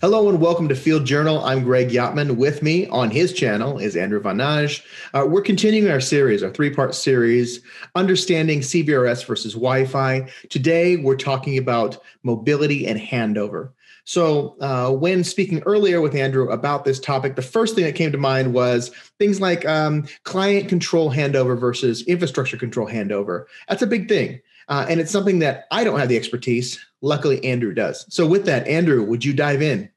Hello and welcome to Field Journal. I'm Greg Yatman. With me on his channel is Andrew von Nagy. Uh, we're continuing our series, our three part series, Understanding CBRS versus Wi Fi. Today, we're talking about mobility and handover. So, uh, when speaking earlier with Andrew about this topic, the first thing that came to mind was things like um, client control handover versus infrastructure control handover. That's a big thing. Uh, and it's something that I don't have the expertise. Luckily, Andrew does. So, with that, Andrew, would you dive in?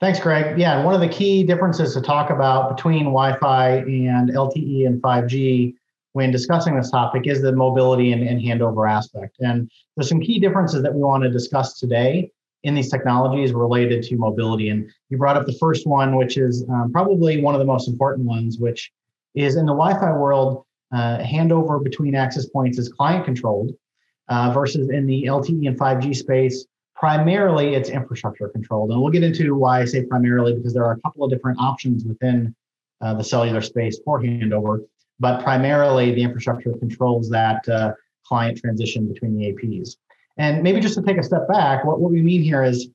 Thanks, Greg. Yeah, one of the key differences to talk about between Wi Fi and LTE and 5G when discussing this topic is the mobility and, and handover aspect. And there's some key differences that we want to discuss today in these technologies related to mobility. And you brought up the first one, which is um, probably one of the most important ones, which is in the Wi Fi world, uh, handover between access points is client controlled uh, versus in the LTE and 5G space, primarily it's infrastructure controlled. And we'll get into why I say primarily because there are a couple of different options within uh, the cellular space for handover, but primarily the infrastructure controls that uh, client transition between the APs. And maybe just to take a step back, what, what we mean here is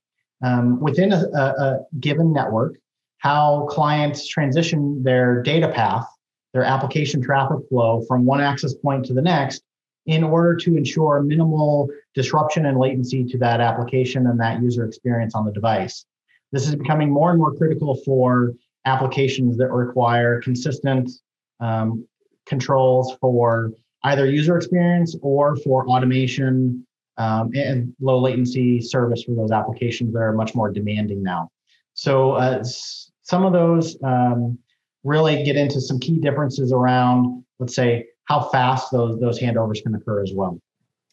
um, within a, a, a given network, how clients transition their data path their application traffic flow from one access point to the next in order to ensure minimal disruption and latency to that application and that user experience on the device. This is becoming more and more critical for applications that require consistent um, controls for either user experience or for automation um, and low latency service for those applications that are much more demanding now. So uh, some of those um, really get into some key differences around, let's say, how fast those those handovers can occur as well.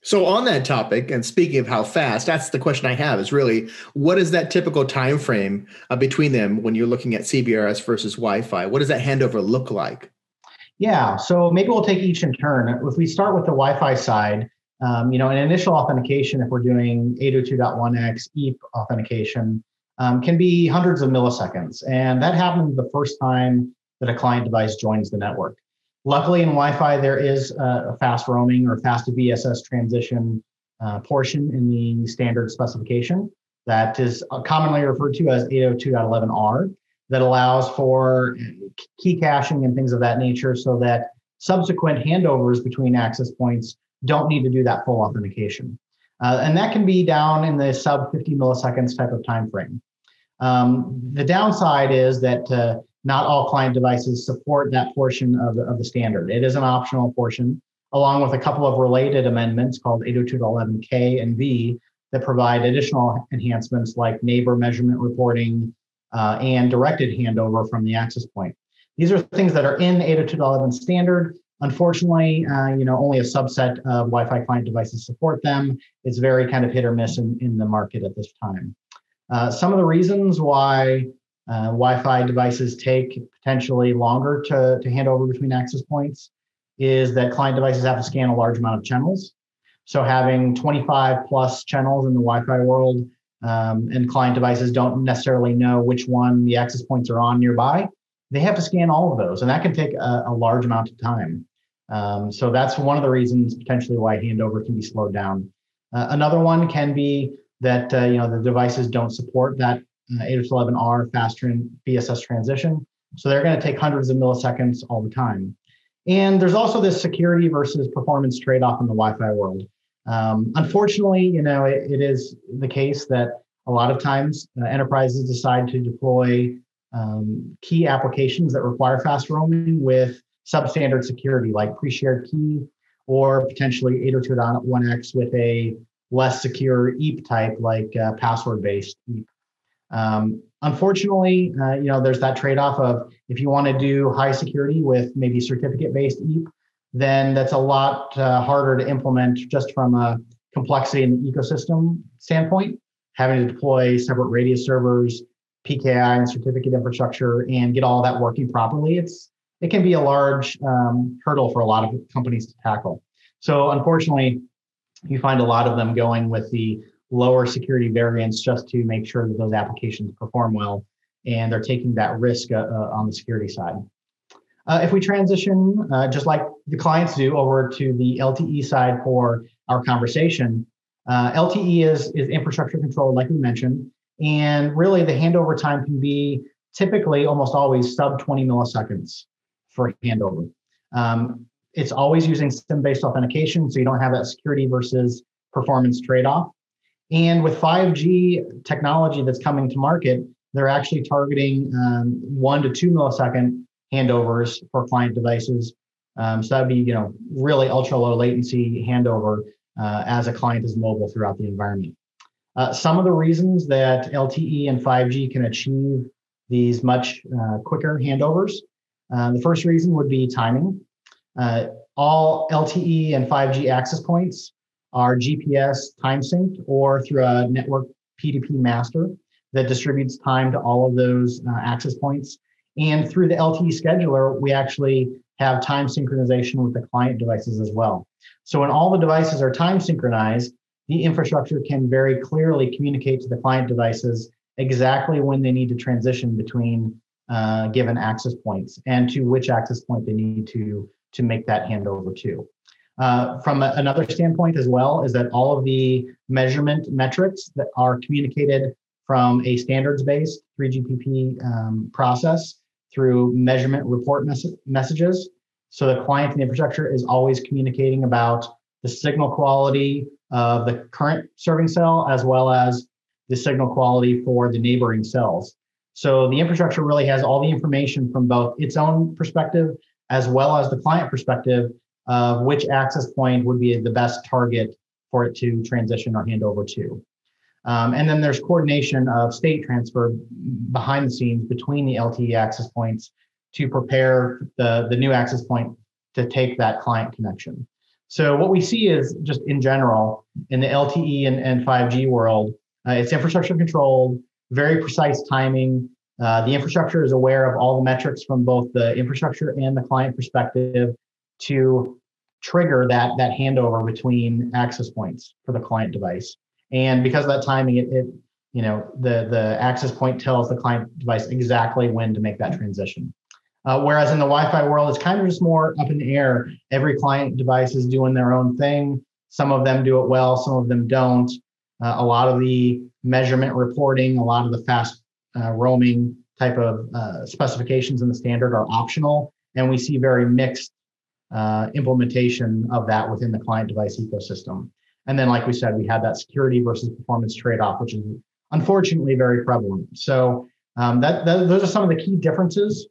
So on that topic, and speaking of how fast, that's the question I have: is really what is that typical time frame uh, between them when you're looking at CBRS versus Wi-Fi? What does that handover look like? Yeah, so maybe we'll take each in turn. If we start with the Wi-Fi side, um, you know, an initial authentication, if we're doing 802.1x EAP authentication, um, can be hundreds of milliseconds. And that happens the first time that a client device joins the network. Luckily, in Wi Fi, there is a fast roaming or fast BSS transition uh, portion in the standard specification that is commonly referred to as 802.11r that allows for key caching and things of that nature so that subsequent handovers between access points don't need to do that full authentication. Uh, and that can be down in the sub 50 milliseconds type of time frame. Um, the downside is that uh, not all client devices support that portion of the, of the standard. It is an optional portion, along with a couple of related amendments called 802.11k and v that provide additional enhancements like neighbor measurement reporting uh, and directed handover from the access point. These are things that are in 802.11 standard, Unfortunately, uh, you know, only a subset of Wi-Fi client devices support them. It's very kind of hit or miss in, in the market at this time. Uh, some of the reasons why uh, Wi-Fi devices take potentially longer to, to hand over between access points is that client devices have to scan a large amount of channels. So having 25 plus channels in the Wi-Fi world um, and client devices don't necessarily know which one the access points are on nearby, they have to scan all of those, and that can take a, a large amount of time. Um, so that's one of the reasons potentially why handover can be slowed down. Uh, another one can be that uh, you know the devices don't support that uh, 802.11r fast BSS transition, so they're going to take hundreds of milliseconds all the time. And there's also this security versus performance trade-off in the Wi-Fi world. Um, unfortunately, you know it, it is the case that a lot of times uh, enterprises decide to deploy um, key applications that require fast roaming with substandard security like pre-shared key or potentially 802.1x with a less secure EAP type like uh, password-based EAP. Um, unfortunately, uh, you know, there's that trade-off of if you want to do high security with maybe certificate-based EAP, then that's a lot uh, harder to implement just from a complexity the ecosystem standpoint. Having to deploy separate radius servers, PKI and certificate infrastructure and get all that working properly, it's it can be a large um, hurdle for a lot of companies to tackle. So unfortunately, you find a lot of them going with the lower security variants just to make sure that those applications perform well, and they're taking that risk uh, uh, on the security side. Uh, if we transition, uh, just like the clients do, over to the LTE side for our conversation, uh, LTE is, is infrastructure control, like we mentioned, And really, the handover time can be typically almost always sub 20 milliseconds for handover. Um, it's always using SIM based authentication, so you don't have that security versus performance trade off. And with 5G technology that's coming to market, they're actually targeting um, one to two millisecond handovers for client devices. Um, so that'd be, you know, really ultra low latency handover uh, as a client is mobile throughout the environment. Uh, some of the reasons that LTE and 5G can achieve these much uh, quicker handovers. Uh, the first reason would be timing. Uh, all LTE and 5G access points are GPS time synced or through a network PTP master that distributes time to all of those uh, access points. And through the LTE scheduler, we actually have time synchronization with the client devices as well. So when all the devices are time synchronized, the infrastructure can very clearly communicate to the client devices exactly when they need to transition between uh, given access points and to which access point they need to to make that handover to. Uh, from a, another standpoint as well is that all of the measurement metrics that are communicated from a standards-based 3GPP um, process through measurement report mes- messages. So the client and the infrastructure is always communicating about the signal quality of the current serving cell as well as the signal quality for the neighboring cells. So the infrastructure really has all the information from both its own perspective as well as the client perspective of which access point would be the best target for it to transition or hand over to. Um, and then there's coordination of state transfer behind the scenes between the LTE access points to prepare the, the new access point to take that client connection. So what we see is just in general in the LTE and, and 5G world, uh, it's infrastructure controlled, very precise timing. Uh, the infrastructure is aware of all the metrics from both the infrastructure and the client perspective to trigger that that handover between access points for the client device. And because of that timing, it, it you know the the access point tells the client device exactly when to make that transition. Uh, whereas in the Wi-Fi world, it's kind of just more up in the air. Every client device is doing their own thing. Some of them do it well, some of them don't. Uh, a lot of the measurement reporting, a lot of the fast uh, roaming type of uh, specifications in the standard are optional, and we see very mixed uh, implementation of that within the client device ecosystem. And then, like we said, we have that security versus performance trade-off, which is unfortunately very prevalent. So um, that, that, those are some of the key differences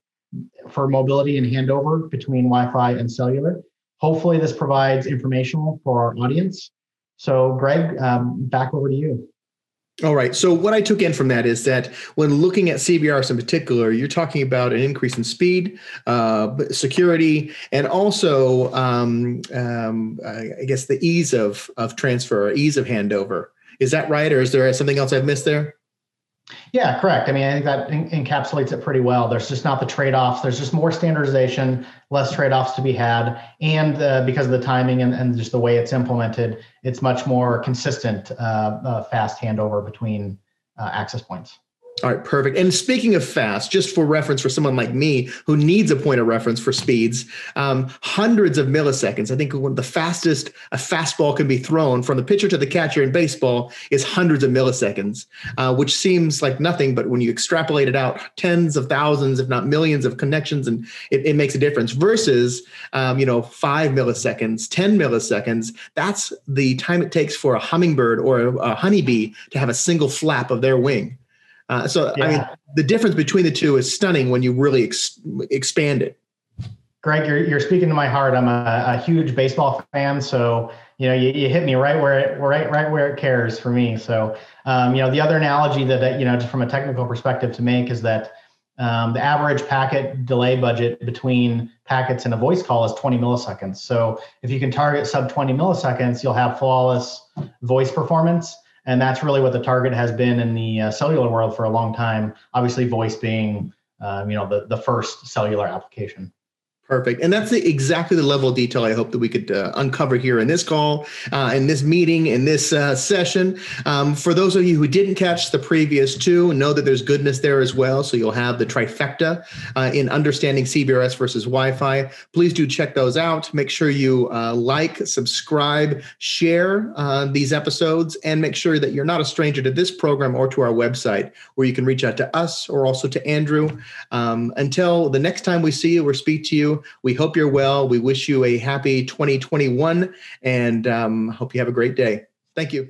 for mobility and handover between Wi-Fi and cellular. Hopefully, this provides informational for our audience. So, Greg, um, back over to you. All right. So what I took in from that is that when looking at CBRS in particular, you're talking about an increase in speed, uh, security, and also, um, um, I guess, the ease of of transfer, ease of handover. Is that right, or is there something else I've missed there? Yeah, correct. I mean, I think that encapsulates it pretty well. There's just not the trade offs. There's just more standardization, less trade offs to be had. And uh, because of the timing and, and just the way it's implemented, it's much more consistent, uh, uh, fast handover between uh, access points. All right, perfect. And speaking of fast, just for reference for someone like me who needs a point of reference for speeds, um, hundreds of milliseconds. I think one of the fastest a fastball can be thrown from the pitcher to the catcher in baseball is hundreds of milliseconds, uh, which seems like nothing, but when you extrapolate it out, tens of thousands, if not millions of connections, and it, it makes a difference. Versus, um, you know, five milliseconds, ten milliseconds. That's the time it takes for a hummingbird or a, a honeybee to have a single flap of their wing. Uh, so yeah. I mean, the difference between the two is stunning when you really ex- expand it. Greg, you're, you're speaking to my heart. I'm a, a huge baseball fan, so you know you, you hit me right where it right right where it cares for me. So um, you know the other analogy that you know just from a technical perspective to make is that um, the average packet delay budget between packets and a voice call is 20 milliseconds. So if you can target sub 20 milliseconds, you'll have flawless voice performance and that's really what the target has been in the uh, cellular world for a long time. Obviously, voice being um, you know the the first cellular application. Perfect. And that's the, exactly the level of detail I hope that we could uh, uncover here in this call, uh, in this meeting, in this uh, session. Um, for those of you who didn't catch the previous two, know that there's goodness there as well. So you'll have the trifecta uh, in understanding CBRS versus Wi Fi. Please do check those out. Make sure you uh, like, subscribe, share uh, these episodes, and make sure that you're not a stranger to this program or to our website where you can reach out to us or also to Andrew. Um, until the next time we see you or speak to we hope you're well. We wish you a happy 2021 and um, hope you have a great day. Thank you.